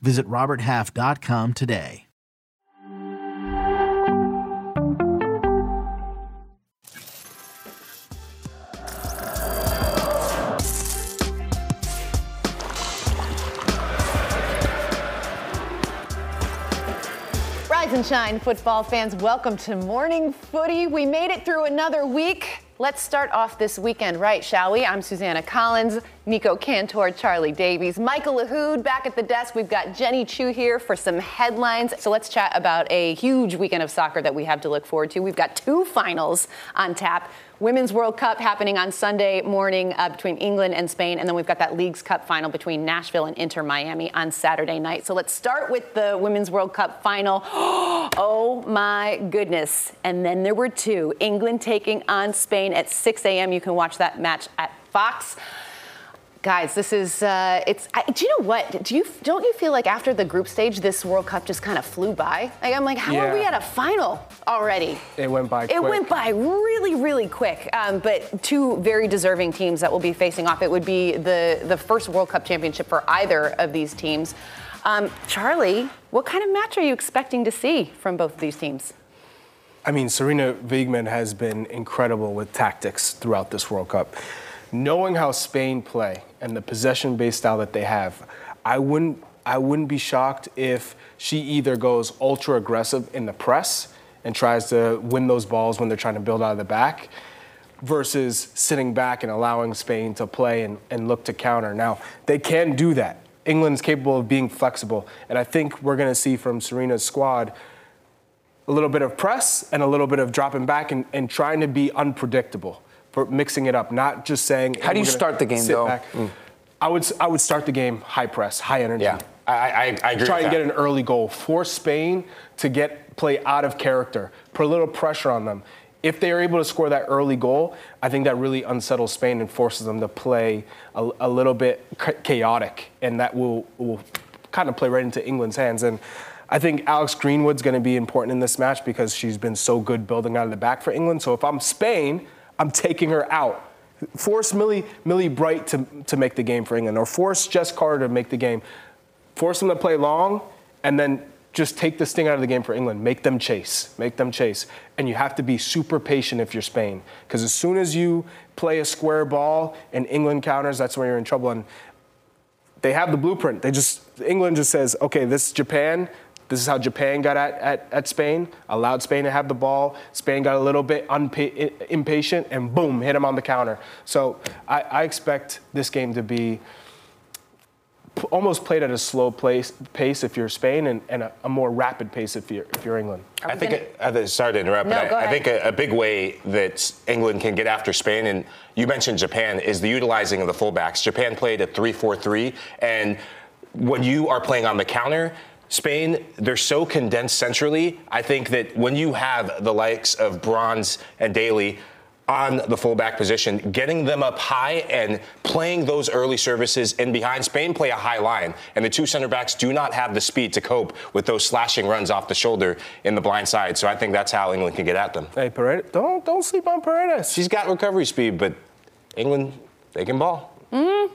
Visit RobertHalf.com today. Rise and shine, football fans. Welcome to Morning Footy. We made it through another week. Let's start off this weekend right, shall we? I'm Susannah Collins, Nico Cantor, Charlie Davies, Michael Lahoud back at the desk. We've got Jenny Chiu here for some headlines. So let's chat about a huge weekend of soccer that we have to look forward to. We've got two finals on tap. Women's World Cup happening on Sunday morning uh, between England and Spain, and then we've got that Leagues Cup final between Nashville and Inter Miami on Saturday night. So let's start with the Women's World Cup final. oh my goodness. And then there were two England taking on Spain at 6 a.m. You can watch that match at Fox guys this is uh, it's I, do you know what? Do you don't you feel like after the group stage this world cup just kind of flew by? Like i'm like how yeah. are we at a final already? It went by it quick. went by really really quick. Um, but two very deserving teams that will be facing off. It would be the the first world cup championship for either of these teams. Um, charlie what kind of match are you expecting to see from both of these teams? I mean, Sarina Wiegman has been incredible with tactics throughout this World Cup knowing how Spain play and the possession-based style that they have, I wouldn't I wouldn't be shocked if she either goes ultra aggressive in the press and tries to win those balls when they're trying to build out of the back versus sitting back and allowing Spain to play and, and look to counter. Now, they can do that. England's capable of being flexible. And I think we're going to see from Sarina's squad a little bit of press and a little bit of dropping back and, and trying to be unpredictable for mixing it up, not just saying. How do you start the game though? Mm. I would I would start the game high press, high energy. Yeah, I, I, I agree. Try and get an early goal. Force Spain to get play out of character. Put a little pressure on them. If they are able to score that early goal, I think that really unsettles Spain and forces them to play a, a little bit chaotic, and that will will kind of play right into England's hands. And I think Alex Greenwood's going to be important in this match because she's been so good building out of the back for England. So if I'm Spain, I'm taking her out. Force Millie, Millie Bright to, to make the game for England, or force Jess Carter to make the game. Force them to play long, and then just take this thing out of the game for England. Make them chase. Make them chase. And you have to be super patient if you're Spain. Because as soon as you play a square ball and England counters, that's when you're in trouble. And they have the blueprint. They just England just says, okay, this is Japan. This is how Japan got at, at, at Spain, allowed Spain to have the ball. Spain got a little bit unpa- impatient and boom, hit them on the counter. So I, I expect this game to be almost played at a slow place, pace if you're Spain and, and a, a, more rapid pace if you're, if you're England. I think, it, sorry to interrupt, no, but I, I, think a, a, big way that England can get after Spain, and you mentioned Japan, is the utilizing of the fullbacks. Japan played a 3 4 3, and when you are playing on the counter, Spain, they're so condensed centrally. I think that when you have the likes of Bronze and Daly on the fullback position, getting them up high and playing those early services in behind. Spain play a high line, and the two center backs do not have the speed to cope with those slashing runs off the shoulder in the blind side. So I think that's how England can get at them. Hey, Paredes, don't don't sleep on Paredes. She's got recovery speed, but England, they can ball. Mm.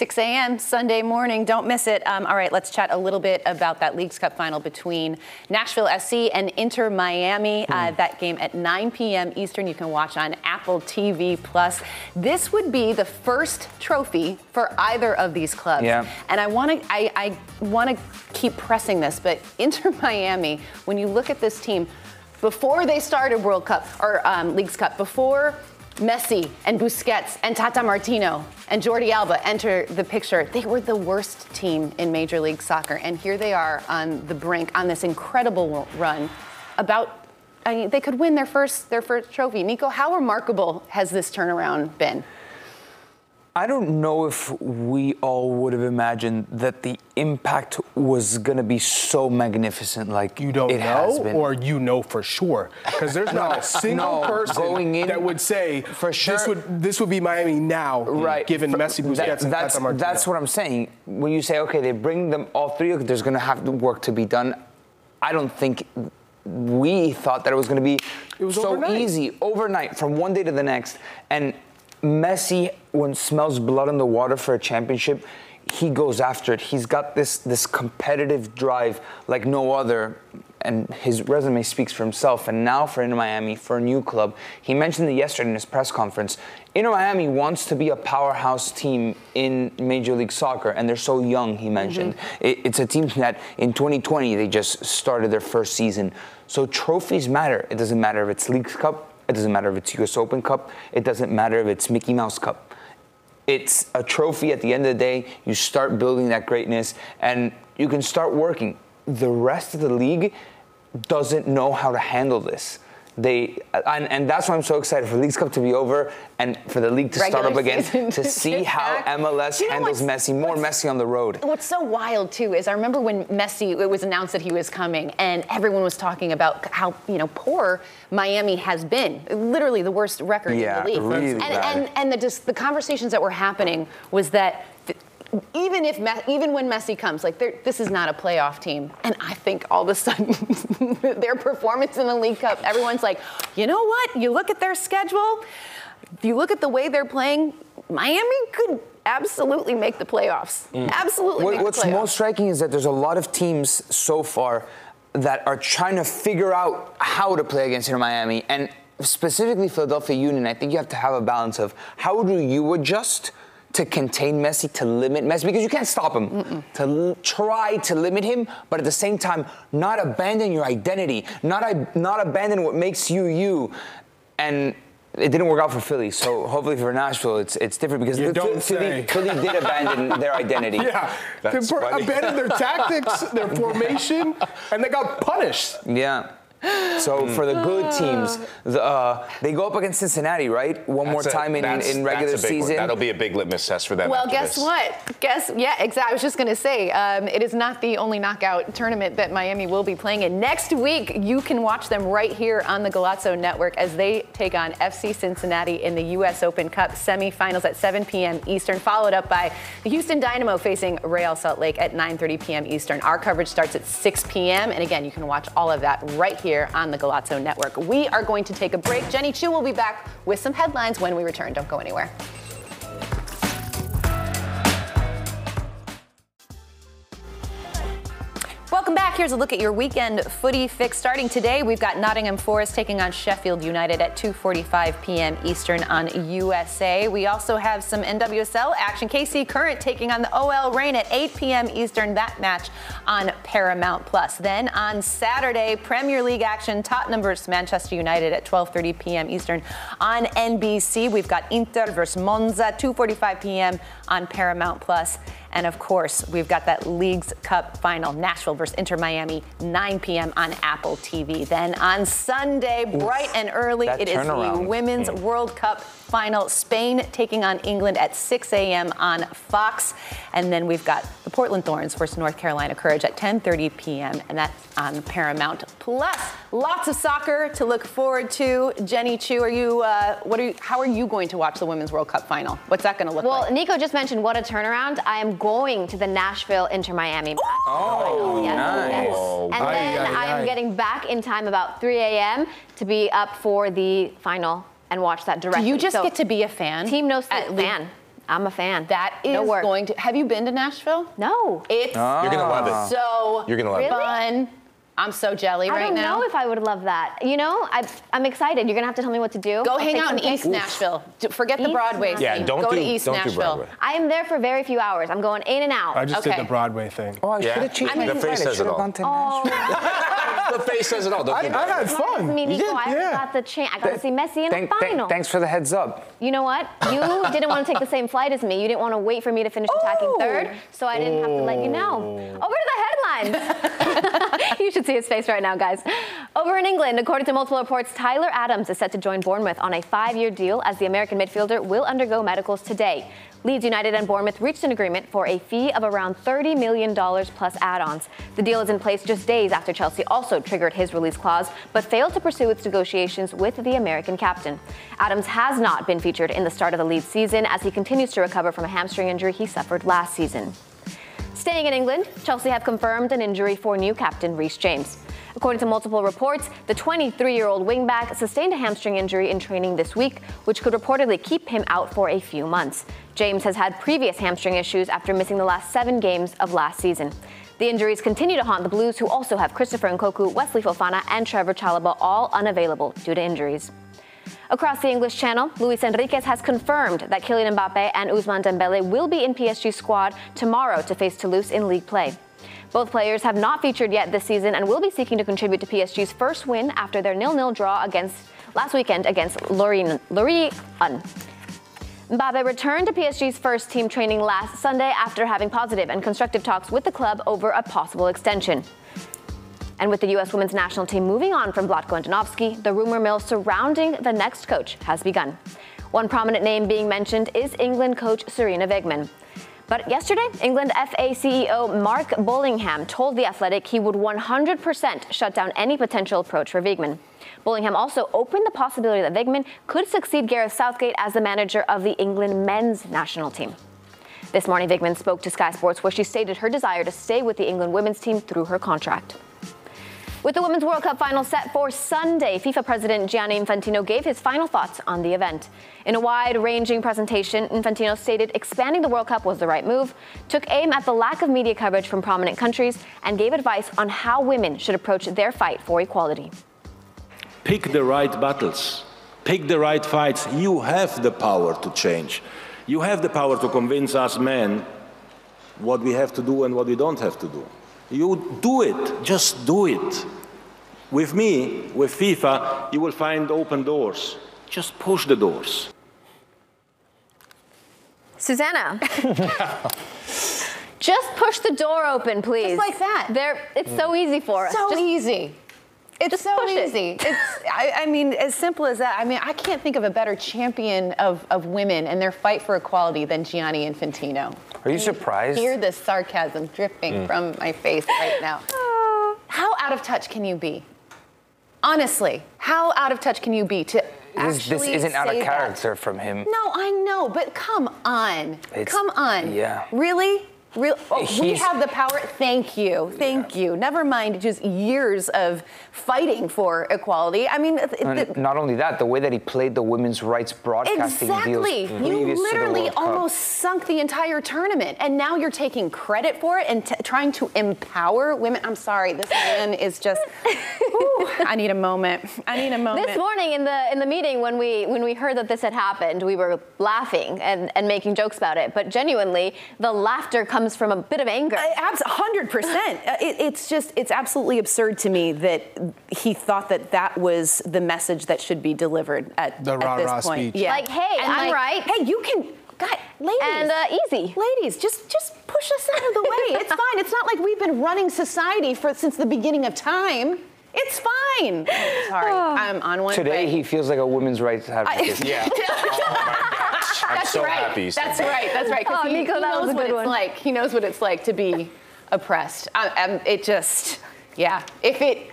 6 a.m. Sunday morning. Don't miss it. Um, all right, let's chat a little bit about that Leagues Cup final between Nashville SC and Inter Miami. Uh, hmm. that game at 9 p.m. Eastern. You can watch on Apple TV Plus. This would be the first trophy for either of these clubs. Yeah. And I want to I, I want to keep pressing this, but Inter Miami, when you look at this team, before they started World Cup or um, Leagues Cup, before Messi and Busquets and Tata Martino and Jordi Alba enter the picture. They were the worst team in Major League Soccer, and here they are on the brink on this incredible run. About, I mean, they could win their first their first trophy. Nico, how remarkable has this turnaround been? I don't know if we all would have imagined that the impact was going to be so magnificent like you don't it know, has been. or you know for sure, because there's not a single no, person going in- that would say for sure- this would this would be Miami now, right Given For- Messi, Busquets, that- and that's Martino. that's what I'm saying. When you say okay, they bring them all three, there's going to have to work to be done. I don't think we thought that it was going to be It was so overnight. easy overnight from one day to the next. And Messi, when smells blood in the water for a championship, he goes after it. He's got this this competitive drive like no other, and his resume speaks for himself. And now for Inter Miami, for a new club, he mentioned it yesterday in his press conference. Inter Miami wants to be a powerhouse team in Major League Soccer, and they're so young. He mentioned mm-hmm. it, it's a team that in 2020 they just started their first season. So trophies matter. It doesn't matter if it's Leagues Cup. It doesn't matter if it's US Open Cup. It doesn't matter if it's Mickey Mouse Cup. It's a trophy at the end of the day. You start building that greatness and you can start working. The rest of the league doesn't know how to handle this. They and, and that's why I'm so excited for Leagues Cup to be over and for the league to start up again to see how back. MLS You know handles Messi, more Messi on the road. What's so wild too is I remember when Messi it was announced that he was coming, and everyone was talking about how you know poor Miami has been, literally the worst record Yeah, in the league. really and, bad. and and the just the conversations that were happening was that. Th- even if even when Messi comes, like this is not a playoff team, and I think all of a sudden their performance in the League Cup, everyone's like, you know what? You look at their schedule, if you look at the way they're playing, Miami could absolutely make the playoffs. Mm. Absolutely. What- make the what's playoffs. most striking is that there's a lot of teams so far that are trying to figure out how to play against Inter Miami, and specifically Philadelphia Union. I think you have to have a balance of how do you adjust to contain Messi, to limit Messi, because you can't stop him. To l- try to limit him, but at the same time, not abandon your identity, not I- not abandon what makes you you, and. It didn't work out for Philly, so hopefully for Nashville, it's it's different because You Philly, don't say. Philly did abandon their identity. Yeah, That's they per- funny. abandoned their tactics, their formation, and they got punished. Yeah. So for the good teams, the, uh, they go up against Cincinnati, right? One more a- time in, in regular that's a big one. season. That'll be a big litmus test for them. Well, after guess this. what? Guess yeah, exactly. I was just going to say um, it is not the only knockout tournament that Miami will be playing in next week. You can watch them right here on the Golazo Network as they take on FC Cincinnati in the U.S. Open Cup semifinals at 7 p.m. Eastern, followed up by the Houston Dynamo facing Real Salt Lake at 9:30 p.m. Eastern. Our coverage starts at 6 p.m. and again, you can watch all of that right here on the Golazo Network. We are going to take a break. Jenny Chiu will be back with some headlines when we return. Don't go anywhere. Back. Here's a look at your weekend footy fix. Starting today, we've got Nottingham Forest taking on Sheffield United at 2:45 p.m. Eastern on USA. We also have some NWSL action. KC Current taking on the OL Reign at 8 p.m. Eastern. That match on Paramount Plus. Then on Saturday, Premier League action. Tottenham versus Manchester United at 12:30 p.m. Eastern on NBC. We've got Inter versus Monza 2:45 p.m. on Paramount Plus. And of course, we've got that Leagues Cup final, Nashville versus Inter Miami, 9 p.m. on Apple TV. Then on Sunday, bright and early, it is the. Women's World Cup final. Spain taking on England at 6 a.m. on Fox. And then we've got the Portland Thorns versus North Carolina Courage at 10:30 p.m. and that's on Paramount Plus. Lots of soccer to look forward to. Jenny Chiu, are you? Uh, what are you? How are you going to watch the Women's World Cup final? What's that going to look Well, like? Well, Nico just mentioned what a turnaround. I am going to the Nashville Inter Miami match. Oh, Yes, nice. yes. Oh, And Aye, then aye, I am aye. getting back in time about 3 a.m. to be up for the final and watch that Do you just So, get to be a fan? Team No At Sleep least- fan. I'm a fan. That is no going to. Have you been to Nashville? No. It's You're gonna love it. so You're gonna love it. Fun. I'm so jelly I right now. I don't know if I would love that. You know, I, I'm excited. You're gonna have to tell me what to do. Go I'll hang out in East pics. Nashville. D- Forget the Broadway Nashville. Yeah, scene. don't Go do to East don't do Nashville. Broadway. I am there for very few hours. I'm going in and out. I just Okay. did the Broadway thing. Oh, I Yeah. should have changed I mean, my the face I says it all. gone to Nashville. the face says it all. Don't I, I had fun. Me, You Nico, did? I yeah. got the chance. I got to see Messi in Thank- the thank- final. thanks for the heads up. You know what? You didn't want to take the same flight as me. You didn't want to wait for me to finish attacking Oh. third, so I didn't have to let you know. Oh. Over to the headlines. you should see his face right now, guys. Over in England, according to multiple reports, Tyler Adams is set to join Bournemouth on a five year deal as the American midfielder will undergo medicals today. Leeds United and Bournemouth reached an agreement for a fee of around $30 million plus add ons. The deal is in place just days after Chelsea also triggered his release clause, but failed to pursue its negotiations with the American captain. Adams has not been featured in the start of the Leeds season as he continues to recover from a hamstring injury he suffered last season. Staying in England, Chelsea have confirmed an injury for new captain Reece James. According to multiple reports, the 23 year old wingback sustained a hamstring injury in training this week, which could reportedly keep him out for a few months. James has had previous hamstring issues after missing the last seven games of last season. The injuries continue to haunt the Blues, who also have Christopher Nkunku, Wesley Fofana, and Trevor Chalobah all unavailable due to injuries. Across the English Channel, Luis Enriquez has confirmed that Kylian Mbappe and Ousmane Dembele will be in PSG's squad tomorrow to face Toulouse in league play. Both players have not featured yet this season and will be seeking to contribute to PSG's first win after their nil-nil draw against last weekend against. Lorient. Mbappe returned to PSG's first team training last Sunday after having positive and constructive talks with the club over a possible extension. And with the U.S. women's national team moving on from Vlatko Andonovski, the rumor mill surrounding the next coach has begun. One prominent name being mentioned is England coach Sarina Wiegman. But yesterday, England FA CEO Mark Bullingham told The Athletic he would 100% shut down any potential approach for Wiegman. Bullingham also opened the possibility that Wiegman could succeed Gareth Southgate as the manager of the England men's national team. This morning, Wiegman spoke to Sky Sports where she stated her desire to stay with the England women's team through her contract. With the Women's World Cup final set for Sunday, FIFA President Gianni Infantino gave his final thoughts on the event. In a wide ranging presentation, Infantino stated expanding the World Cup was the right move, took aim at the lack of media coverage from prominent countries, and gave advice on how women should approach their fight for equality. Pick the right battles, pick the right fights. You have the power to change. You have the power to convince us men what we have to do and what we don't have to do. You do it, just do it. With me, with FIFA, you will find open doors. Just push the doors. Susannah. just push the door open, please. Just like that. There, it's so easy for us. So just, easy. It's just so easy. It. It's, I, I, mean, as simple as that. I mean, I can't think of a better champion of, of women and their fight for equality than Gianni Infantino. Are you surprised? I Hear the sarcasm dripping mm. from my face right now. how out of touch can you be? Honestly, how out of touch can you be to this, this isn't out of character that? from him. No, I know, but come on. It's, come on. Yeah. Really? Real, oh, we have the power. Thank you. Thank yeah. you. Never mind just years of fighting for equality. I mean, the, not only that, the way that he played the women's rights broadcasting exactly. deals. You literally almost sunk the entire tournament, and now you're taking credit for it and t- trying to empower women. I'm sorry, this man is just. Whew, I need a moment. I need a moment. This morning in the in the meeting when we when we heard that this had happened, we were laughing and, and making jokes about it, but genuinely, the laughter comes comes from a bit of anger. hundred percent. Uh, it's just it's absolutely absurd to me that he thought that that was the message that should be delivered at, the at this point. Speech. Yeah. Like, hey, and I'm like, right. Hey, you can. God, ladies. And uh, easy. Ladies, just just push us out of the way. It's fine. It's not like we've been running society for since the beginning of time. It's fine. Oh, sorry, I'm on one. Today he feels like a women's rights advocate. yeah. oh I'm That's so right. happy. That's right. That's right. Oh, he, Nico, he that knows was a what good it's one. like. He knows what it's like to be oppressed. I, it just, yeah. If it,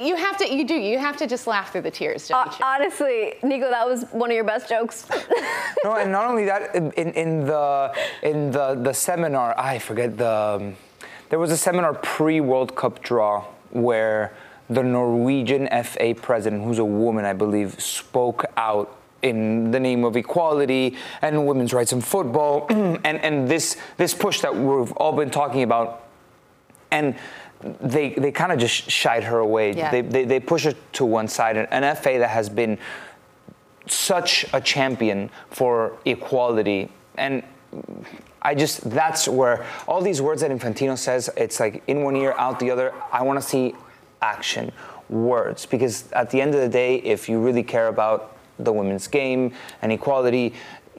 you have to, you do, you have to just laugh through the tears, uh, Honestly, Nico, that was one of your best jokes. no, and not only that, in, in the in the the seminar, I forget the. Um, there was a seminar pre-World Cup draw where the Norwegian FA president, who's a woman, I believe, spoke out in the name of equality and women's rights in football, and, and this, this push that we've all been talking about. And they, they kind of just shied her away. Yeah. They, they, they push her to one side. An FA that has been such a champion for equality. And I just, that's where all these words that Infantino says, it's like in one ear, out the other. I want to see action, words. Because at the end of the day, if you really care about the women's game and equality,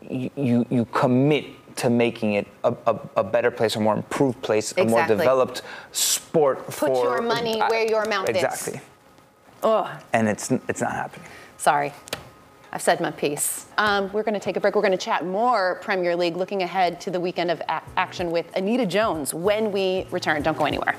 you, you commit to making it a, a, a, better place, a more improved place, exactly. a more developed sport. Put for, your money I, where your mouth exactly. is. Exactly. Oh. And it's it's not happening. Sorry. I've said my piece. Um, we're going to take a break. We're going to chat more Premier League, looking ahead to the weekend of a- action with Anita Jones when we return. Don't go anywhere.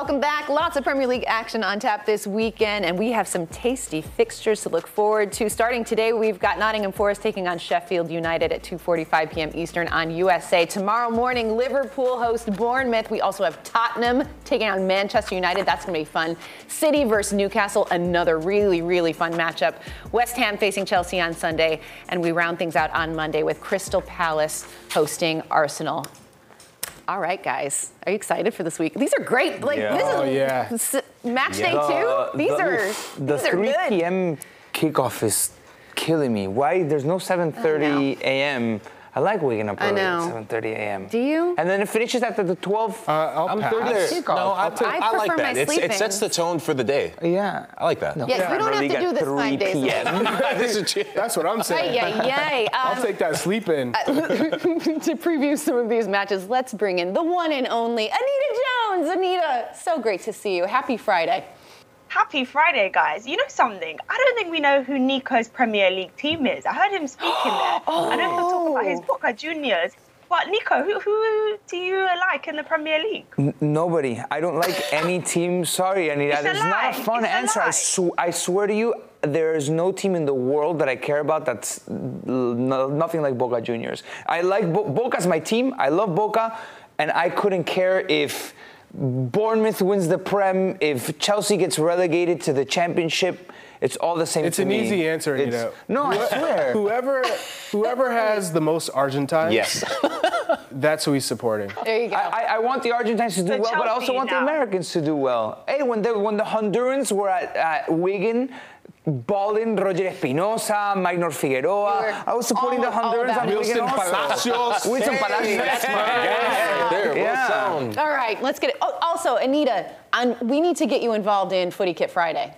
welcome back. Lots of Premier League action on tap this weekend, and we have some tasty fixtures to look forward to. Starting today, we've got Nottingham Forest taking on Sheffield United at 2:45 p.m. Eastern on USA. Tomorrow morning, Liverpool host Bournemouth. We also have Tottenham taking on Manchester United. That's going to be fun. City versus Newcastle, another really really fun matchup. West Ham facing Chelsea on Sunday, and we round things out on Monday with Crystal Palace hosting Arsenal all right, guys, are you excited for this week? These are great. Like yeah. this is oh, yeah. s- match yeah. day two. Uh, these the, are the these 3 p.m. kickoff is killing me. Why there's no 7:30 oh, no. a.m. I like waking up early at 7:30 a.m. Do you? And then it finishes after the 12. Uh, I'll I'm pass. 30. No, I'll, I'll take, I, I like that. it sets the tone for the day. Yeah, I like that. No. Yes, yeah. we don't have to do this five days. PM. That's what I'm saying. Yay, yay. I'll um, take that sleep in. Uh, to preview some of these matches, let's bring in the one and only Anita Jones. Anita, so great to see you. Happy Friday. Happy Friday, guys. You know something? I don't think we know who Nico's Premier League team is. I heard him speaking there. oh. I know he'll talk about his oh. Boca Juniors. But Nico, who, who do you like in the Premier League? N nobody. I don't like any team. Sorry, Anita. It's a not a fun it's answer. Sw I swear to you, there is no team in the world that I care about that's nothing like Boca Juniors. I like Bo Boca's my team. I love Boca, and I couldn't care if Bournemouth wins the Prem, if Chelsea gets relegated to the Championship, it's all the same. It's an me. easy answer, it's, you know. No, I swear. whoever, whoever has the most Argentines, yes, that's who he's supporting. There you go. I, I want the Argentines to do the well, Chelsea but I also want the Americans to do well. Hey, when the when the Hondurans were at, at Wigan, Baldwin, Roger Espinoza, Maynor Figueroa. I was supporting all, the Honduras on the Wilson Palacios. Wilson Palacios. All right, let's get it. Oh, also, Anita, on, we need to get you involved in Footy Kit Friday.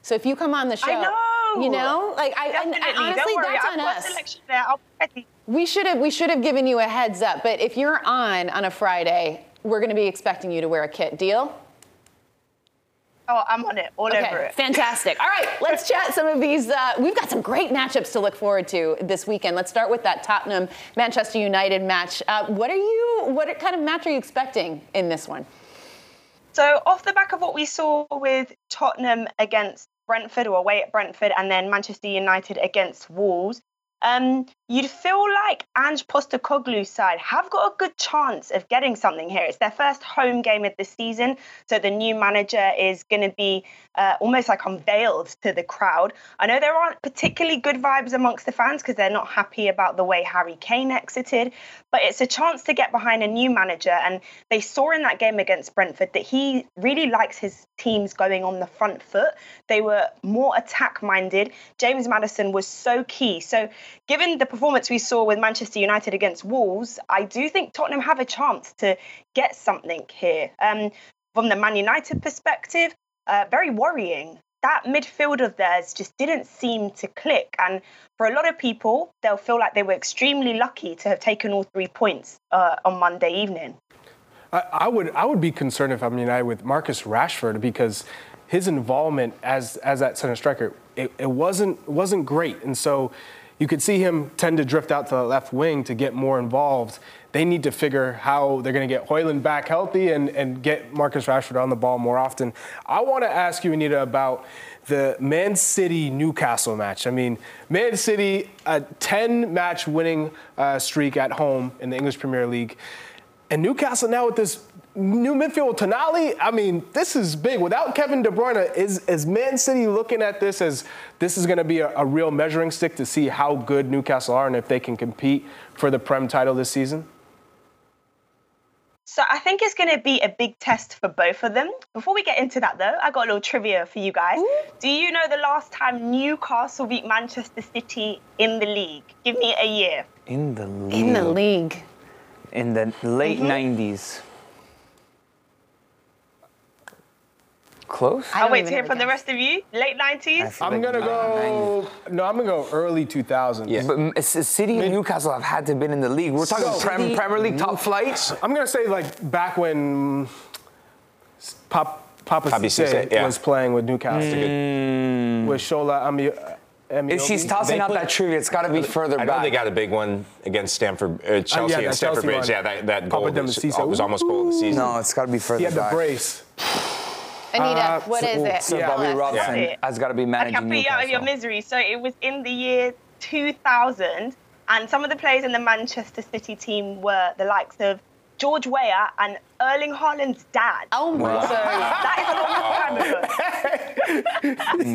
So if you come on the show, know. you know, like I, I, I honestly, that's on I'll us. We should have we should have given you a heads up. But if you're on on a Friday, we're going to be expecting you to wear a kit. Deal? Oh, I'm on it, all okay, over it. Fantastic. All right, let's chat some of these. Uh, we've got some great matchups to look forward to this weekend. Let's start with that Tottenham Manchester United match. Uh, what are you? What kind of match are you expecting in this one? So, off the back of what we saw with Tottenham against Brentford, or away at Brentford, and then Manchester United against Wolves, um, you'd feel like Ange Postecoglou's side have got a good chance of getting something here. It's their first home game of the season, so the new manager is going to be uh, almost like unveiled to the crowd. I know there aren't particularly good vibes amongst the fans because they're not happy about the way Harry Kane exited, but it's a chance to get behind a new manager. And they saw in that game against Brentford that he really likes his teams going on the front foot. They were more attack minded. James Maddison was so key. So given the performance we saw with Manchester United against Wolves, I do think Tottenham have a chance to get something here. Um, from the Man United perspective, uh, very worrying. That midfield of theirs just didn't seem to click. And for a lot of people, they'll feel like they were extremely lucky to have taken all three points uh, on Monday evening. I, I would I would be concerned if I'm United with Marcus Rashford because his involvement as as that center striker it, it wasn't wasn't great and so you could see him tend to drift out to the left wing to get more involved. They need to figure how they're going to get Hojlund back healthy and, and get Marcus Rashford on the ball more often. I want to ask you, Anita, about the Man City Newcastle match. I mean, Man City, a 10 match winning uh, streak at home in the English Premier League. And Newcastle now with this new midfield Tonali, I mean, this is big. Without Kevin De Bruyne, is, is Man City looking at this as this is going to be a, a, real measuring stick to see how good Newcastle are and if they can compete for the Prem title this season? So I think it's going to be a big test for both of them. Before we get into that, though, I got a little trivia for you guys. Ooh. Do you know the last time Newcastle beat Manchester City in the league? Give me a year. In the league. In the league. In the late mm-hmm. 90s. Close. I'll wait to hear from the rest of you. Late 90s. I'm gonna go. No, I'm gonna go early 2000s. Yeah. But City and Newcastle have had to have been in the league. We're talking so, Prem, Premier League top flight. I'm gonna say like back when Pop. Papiss Cisse yeah. was playing with Newcastle. Mm. With Shola Ami- if she's tossing out that trivia, it's got to be further I back. know they got a big one against Stamford, uh, Chelsea uh, yeah, and Stamford Chelsea Bridge. One. Yeah, that, that goal was, was, almost goal of the season. No, it's got to be further back. He had the brace. Anita, uh, what so, is it? So yeah. Bobby Robson yeah. has got to be managing I can put you out of your misery. So it was in the year 2000, and some of the players in the Manchester City team were the likes of George Weah and Erling Haaland's dad. Oh my! So that is a long time ago.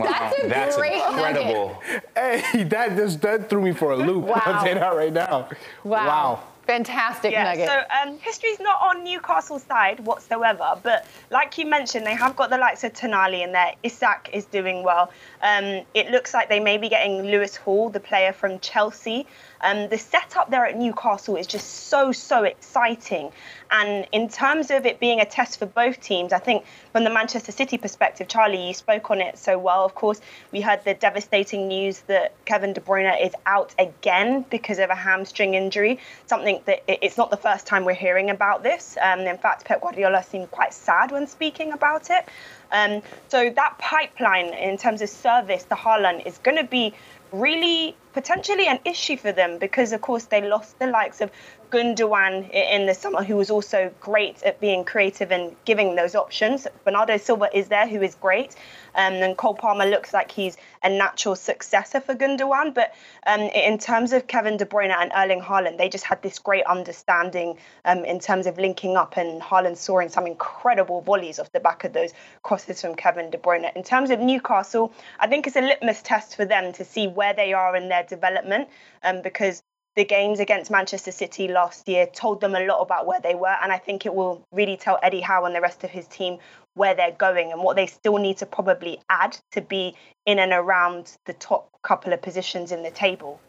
That's a That's great incredible. Nugget. Hey, that just that threw me for a loop. Wow. I'm saying that right now. Wow. wow. Fantastic yeah, nugget. So um, history's not on Newcastle's side whatsoever, but like you mentioned, they have got the likes of Tonali in there. Isak is doing well. Um, it looks like they may be getting Lewis Hall, the player from Chelsea. Um, the setup there at Newcastle is just so, so exciting. And in terms of it being a test for both teams, I think from the Manchester City perspective, Charlie, you spoke on it so well. Of course, we heard the devastating news that Kevin De Bruyne is out again because of a hamstring injury, something that it's not the first time we're hearing about this. Um, in fact, Pep Guardiola seemed quite sad when speaking about it. Um, so that pipeline in terms of service to Haaland is going to be really potentially an issue for them because, of course, they lost the likes of Gundogan in the summer, who was also great at being creative and giving those options. Bernardo Silva is there, who is great. Um, and Cole Palmer looks like he's a natural successor for Gundogan. But um, in terms of Kevin De Bruyne and Erling Haaland, they just had this great understanding um, in terms of linking up and Haaland soaring some incredible volleys off the back of those crosses from Kevin De Bruyne. In terms of Newcastle, I think it's a litmus test for them to see where they are in their development um, because the games against Manchester City last year told them a lot about where they were. And I think it will really tell Eddie Howe and the rest of his team where they're going and what they still need to probably add to be in and around the top couple of positions in the table.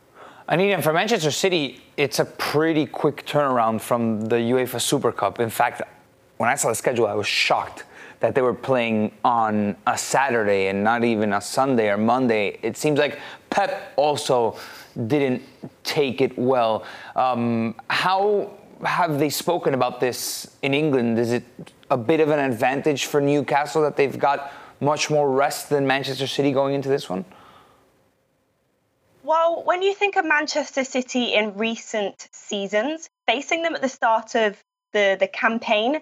Anita, for Manchester City, it's a pretty quick turnaround from the UEFA Super Cup. In fact, when I saw the schedule, I was shocked that they were playing on a Saturday and not even a Sunday or Monday. It seems like Pep also didn't take it well. Um, how have they spoken about this in England? Is it a bit of an advantage for Newcastle that they've got much more rest than Manchester City going into this one? Well, when you think of Manchester City in recent seasons, facing them at the start of the, the campaign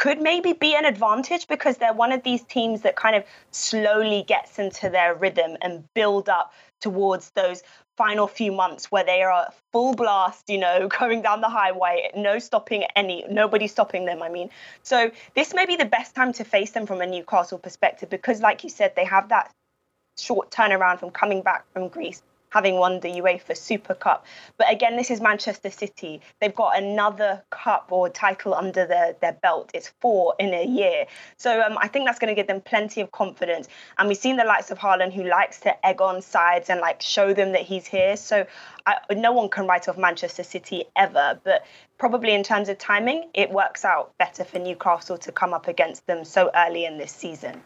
could maybe be an advantage because they're one of these teams that kind of slowly gets into their rhythm and build up towards those final few months where they are full blast, you know, going down the highway, no stopping any, nobody stopping them, I mean. So this may be the best time to face them from a Newcastle perspective because, like you said, they have that short turnaround from coming back from Greece having won the UEFA Super Cup. But again, this is Manchester City. They've got another cup or title under their, their belt. It's four in a year. So um, I think that's going to give them plenty of confidence. And we've seen the likes of Haaland who likes to egg on sides and like show them that he's here. So I, no one can write off Manchester City ever. But probably in terms of timing, it works out better for Newcastle to come up against them so early in this season.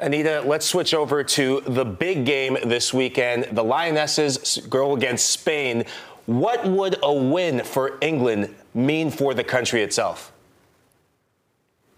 Anita, let's switch over to the big game this weekend. The Lionesses go against Spain. What would a win for England mean for the country itself?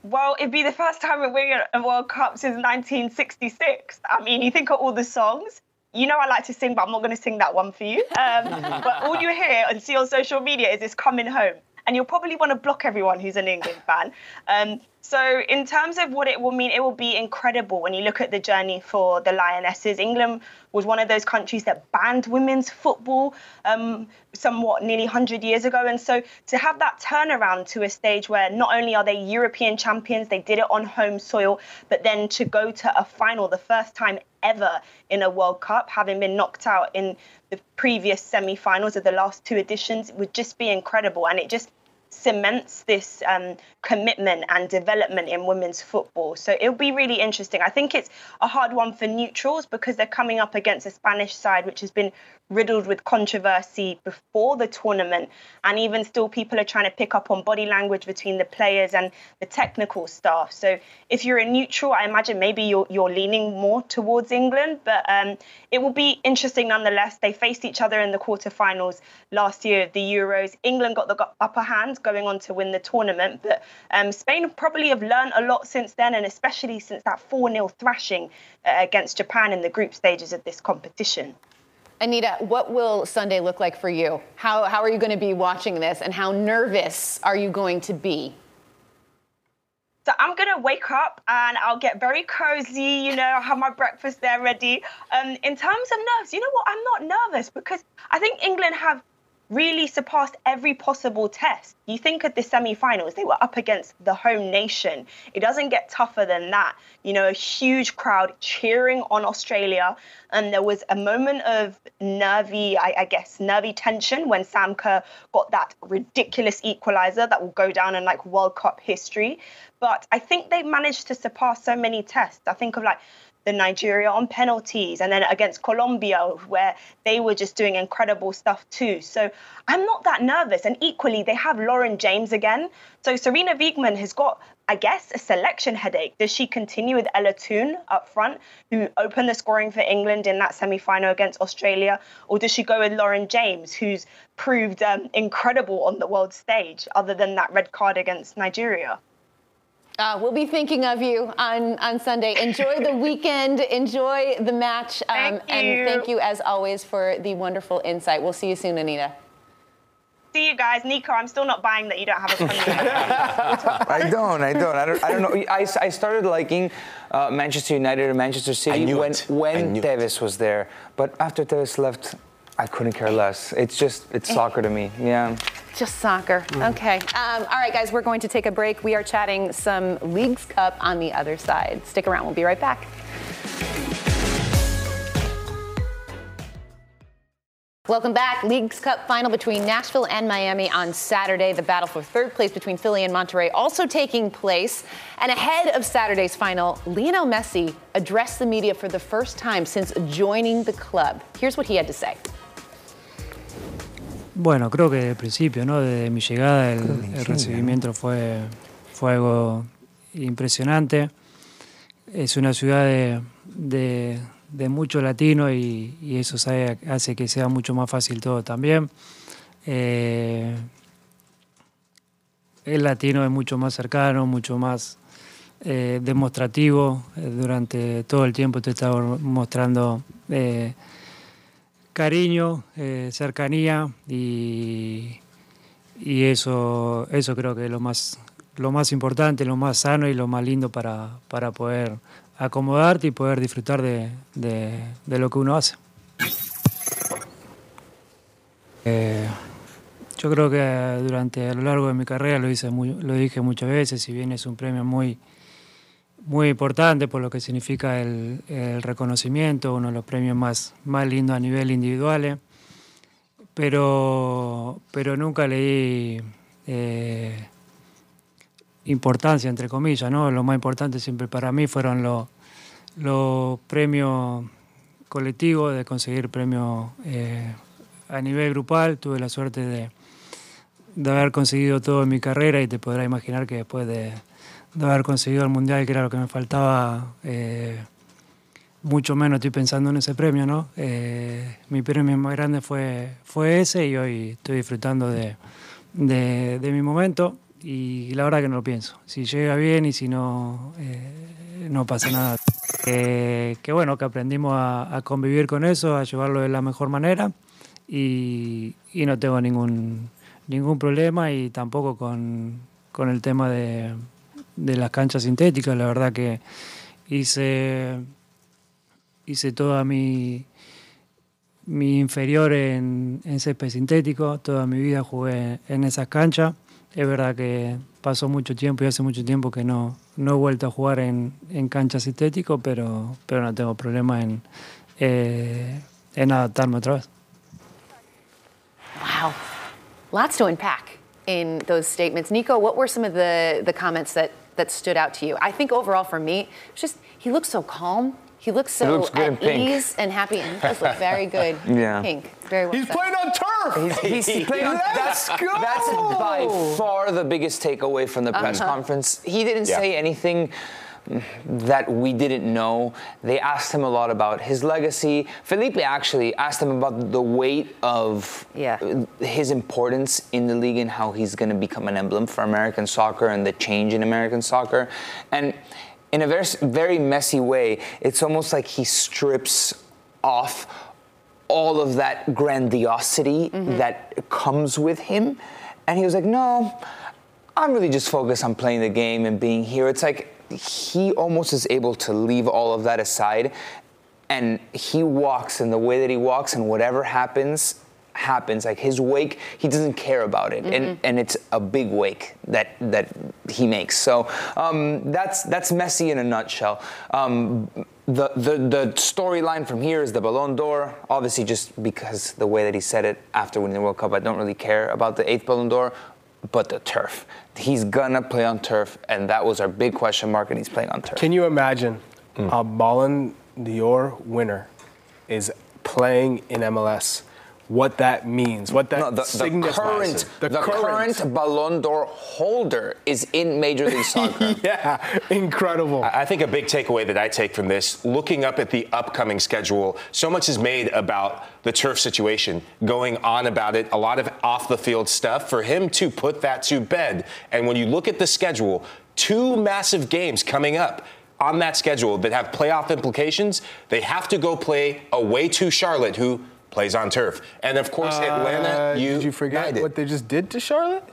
Well, it'd be the first time we're winning a World Cup since 1966. I mean, you think of all the songs. You know I like to sing, but I'm not going to sing that one for you. Um, but all you hear and see on social media is this coming home and you'll probably want to block everyone who's an England fan. Um, so, in terms of what it will mean, it will be incredible when you look at the journey for the Lionesses. England was one of those countries that banned women's football um, somewhat nearly 100 years ago. And so, to have that turnaround to a stage where not only are they European champions, they did it on home soil, but then to go to a final, the first time ever in a World Cup, having been knocked out in the previous semi finals of the last two editions, would just be incredible. And it just cements this um, commitment and development in women's football. So it'll be really interesting. I think it's a hard one for neutrals because they're coming up against a Spanish side which has been riddled with controversy before the tournament. And even still, people are trying to pick up on body language between the players and the technical staff. So if you're a neutral, I imagine maybe you're, you're leaning more towards England. But um, it will be interesting nonetheless. They faced each other in the quarterfinals last year of the Euros. England got the upper hand going on to win the tournament. But um, Spain probably have learned a lot since then, and especially since that 4 0 thrashing uh, against Japan in the group stages of this competition. Anita, what will Sunday look like for you? How, how are you going to be watching this, and how nervous are you going to be? So I'm gonna wake up and I'll get very cozy, you know, I'll have my breakfast there ready. Um, in terms of nerves, you know what? I'm not nervous because I think England have really surpassed every possible test. You think of the semi-finals, they were up against the home nation. It doesn't get tougher than that. You know, a huge crowd cheering on Australia, and there was a moment of nervy, I, I guess, nervy tension when Sam Kerr got that ridiculous equalizer that will go down in like World Cup history. But I think they managed to surpass so many tests. I think of like the Nigeria on penalties, and then against Colombia, where they were just doing incredible stuff too. So I'm not that nervous. And equally, they have Lauren James again. So Sarina Wiegman has got, I guess, a selection headache. Does she continue with Ella Toone up front, who opened the scoring for England in that semi final against Australia? Or does she go with Lauren James, who's proved um, incredible on the world stage, other than that red card against Nigeria? Uh, we'll be thinking of you on, on Sunday. Enjoy the weekend. Enjoy the match. Um, thank and thank you, as always, for the wonderful insight. We'll see you soon, Anita. See you guys. Nico, I'm still not buying that you don't have a funny I don't. I don't. I don't, I don't know. I, I started liking uh, Manchester United and Manchester City when, it. when Tevez was there. But after Tevez left, I couldn't care less. It's just, it's soccer to me. Yeah. Just soccer. Mm. Okay. Um, all right, guys, we're going to take a break. We are chatting some Leagues Cup on the other side. Stick around. We'll be right back. Welcome back. Leagues Cup final between Nashville and Miami on Saturday. The battle for third place between Philly and Monterrey also taking place. And ahead of Saturday's final, Lionel Messi addressed the media for the first time since joining the club. Here's what he had to say. Bueno, creo que desde el principio, ¿no? Desde mi llegada el, recibimiento fue, fue algo impresionante. Es una ciudad de, de, mucho latino y, eso hace que sea mucho más fácil todo también. Eh, el latino es mucho más cercano, mucho más eh, demostrativo. Eh, durante todo el tiempo te estaba mostrando cariño, eh, cercanía y, y, eso, eso creo que es lo más, lo más importante, lo más sano y lo más lindo para, para poder acomodarte y poder disfrutar de, de, lo que uno hace. Eh, yo creo que durante a lo largo de mi carrera lo, hice lo dije muchas veces, si bien es un premio muy, muy importante por lo que significa el, reconocimiento, uno de los premios más, más lindos a nivel individual, eh. pero, pero nunca le di eh, importancia, entre comillas, ¿no? Lo más importante siempre para mí fueron los, los premios colectivos, de conseguir premios eh, a nivel grupal. Tuve la suerte de, de haber conseguido todo en mi carrera y te podrás imaginar que después de de haber conseguido el mundial, que era lo que me faltaba, eh, mucho menos estoy pensando en ese premio, ¿no? Eh, mi premio más grande fue, fue ese y hoy estoy disfrutando de, de, mi momento y la verdad que no lo pienso. Si llega bien y si no, eh, no pasa nada. que bueno, que aprendimos a, convivir con eso, a llevarlo de la mejor manera y, y no tengo ningún, ningún problema y tampoco con, con el tema de de las canchas sintéticas. La verdad que hice, hice toda mi, mi inferior en, en césped sintético, toda mi vida jugué en esas canchas. Es verdad que pasó mucho tiempo y hace mucho tiempo que no, no he vuelto a jugar en, en cancha sintético, pero, pero no tengo problema en, eh, en adaptarme otra vez. Wow, lots to unpack. in those statements. Nico, what were some of the, the comments that, that stood out to you? I think overall for me, it's just he looks so calm. He looks so he looks at ease and happy, and he does look very good. yeah. Pink. Very well He's said. playing on turf. He's, he's playing on that's, go. That's by far the biggest takeaway from the press Uh-huh. conference. He didn't Yeah. say anything that we didn't know. They asked him a lot about his legacy. Felipe actually asked him about the weight of Yeah. his importance in the league and how he's going to become an emblem for American soccer and the change in American soccer. And in a very, very messy way, it's almost like he strips off all of that grandiosity mm-hmm. that comes with him. And he was like, no, I'm really just focused on playing the game and being here. It's like he almost is able to leave all of that aside and he walks in the way that he walks and whatever happens happens. Like his wake he doesn't care about it and and it's a big wake that that he makes. So um, that's that's Messi in a nutshell. Um, the the, the storyline from here is the Ballon d'Or obviously just because the way that he said it after winning the World Cup I don't really care about the eighth Ballon d'Or but the turf he's gonna play on turf and that was our big question mark and he's playing on turf Can you imagine mm. a Ballon d'Or winner is playing in MLS? What that means? What that No, the, the signifies? current, the, current Ballon d'Or holder is in Major League Soccer. yeah, incredible. I think a big takeaway that I take from this, looking up at the upcoming schedule, so much is made about the turf situation, going on about it, a lot of off the field stuff. For him to put that to bed, and when you look at the schedule, two massive games coming up on that schedule that have playoff implications, they have to go play away to Charlotte, who plays on turf. And of course, Atlanta, Uh, you did you forget what they just did to Charlotte?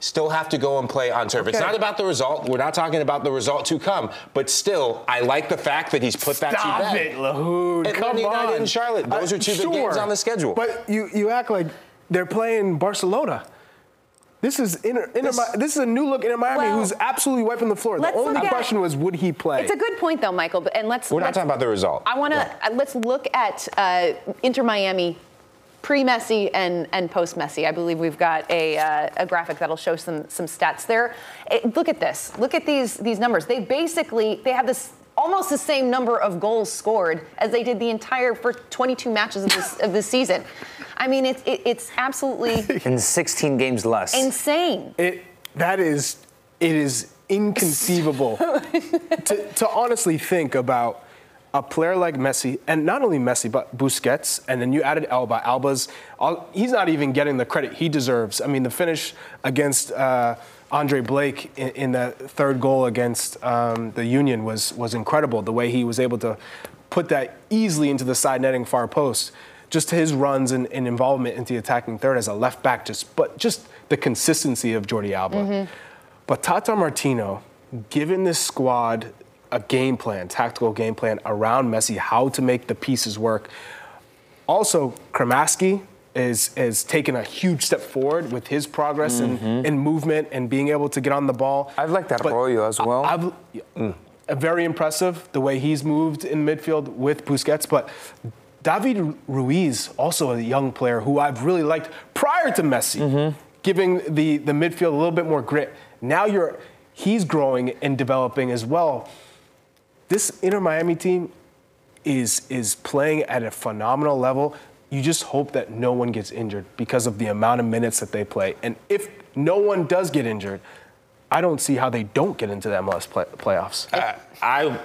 still have to go and play on turf. It's not about the result. We're not talking about the result to come. But still, I like the fact that he's put that Stop to bed. it, Lahoud. Atlanta Come United on. and Charlotte. Those Uh, are two sure, big games on the schedule. But you, you act like they're playing Barcelona. This is Inter, Inter, This- this, is a new look Inter Miami Well, who's absolutely wiping the floor. The only look at- question was, would he play? It's a good point, though, Michael. but- And let's. We're not let's- talking about the result. I want to Yeah. let's look at uh, Inter Miami pre-Messi and, and post-Messi. I believe we've got a, uh, a graphic that'll show some some stats there. Eh, look at this. Look at these these numbers. They basically they have this almost the same number of goals scored as they did the entire first 22 matches of this of this season. I mean, it's it, it's absolutely in 16 games less. insane. It that is it is inconceivable to, to honestly think about a player like Messi, and not only Messi, but Busquets, and then you added Alba. Alba's all, he's not even getting the credit he deserves. I mean, the finish against uh, Andre Blake in, in the third goal against um, the Union was was incredible. The way he was able to put that easily into the side netting far post. Just his runs and, and involvement into the attacking third as a left back, just but just the consistency of Jordi Alba. But Tata Martino, given this squad a game plan, tactical game plan around Messi, how to make the pieces work. Also, Cremaschi is is taking a huge step forward with his progress and, mm-hmm. and movement and being able to get on the ball. I've liked that But Arroyo as well. I- I've- mm. uh, very impressive the way he's moved in midfield with Busquets, but David Ruiz, also a young player who I've really liked prior to Messi, mm-hmm. giving the, the midfield a little bit more grit. Now you're he's growing and developing as well. This Inter Miami team is is playing at a phenomenal level. You just hope that no one gets injured because of the amount of minutes that they play. And if no one does get injured, I don't see how they don't get into the MLS play, playoffs. Uh, I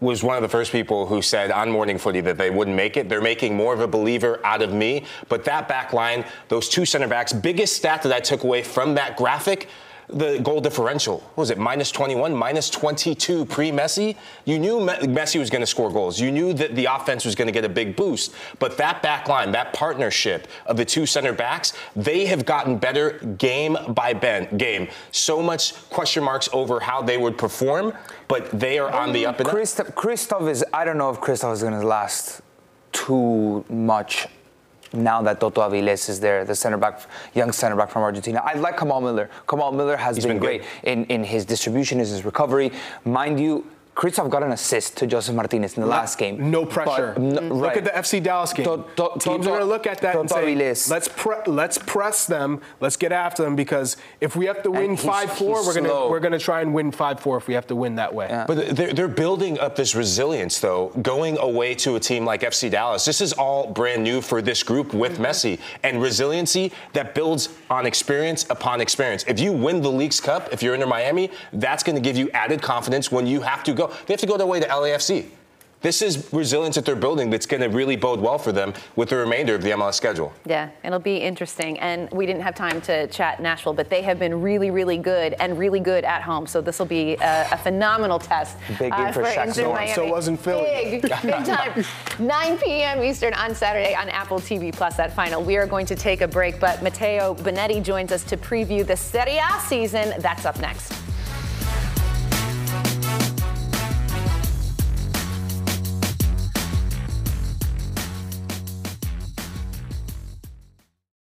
was one of the first people who said on Morning Footy that they wouldn't make it. They're making more of a believer out of me. But that back line, those two center backs, biggest stat that I took away from that graphic, the goal differential. What was it minus 21, minus 22 pre Messi? You knew Messi was going to score goals. You knew that the offense was going to get a big boost. But that back line, that partnership of the two center backs, they have gotten better game by ben- game. So much question marks over how they would perform, but they are on the up and up. Christoph, Christoph is, I don't know if Christoph is going to last too much now that Toto Aviles is there, the center back, young center back from Argentina. I like Kamal Miller. Kamal Miller has been, been great in, in his distribution, in his recovery. Mind you, Kristoff got an assist to Josef Martinez in the last game. No pressure. No, right. Look at the FC Dallas game. To, to, Teams are going to look at that and say, let's pre- let's press them, let's get after them because if we have to win five four, we're gonna we're gonna try and win five four if we have to win that way. Yeah. But they're, they're building up this resilience though, going away to a team like FC Dallas. This is all brand new for this group with mm-hmm. Messi and resiliency that builds on experience upon experience. If you win the Leagues Cup, if you're in Miami, that's going to give you added confidence when you have to go. They have to go their way to LAFC. This is resilience that they're building that's going to really bode well for them with the remainder of the MLS schedule. Yeah, it'll be interesting. And we didn't have time to chat Nashville, but they have been really, really good and really good at home. So this will be a, a phenomenal test. Big game uh, for, for Shaq. So, so wasn't Philly. Big, big time. 9 p.m. Eastern on Saturday on Apple TV Plus. That final. We are going to take a break, but Matteo Bonetti joins us to preview the Serie A season. That's up next.